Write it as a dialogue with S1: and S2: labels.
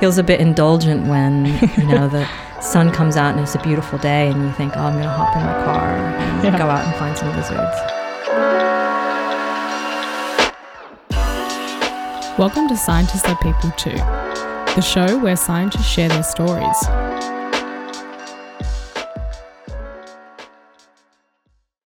S1: feels a bit indulgent when you know the sun comes out and it's a beautiful day and you think, oh, I'm going to hop in my car and
S2: Yeah.
S1: go out and find some lizards.
S2: Welcome to Scientists Are People Too, the show where scientists share their stories.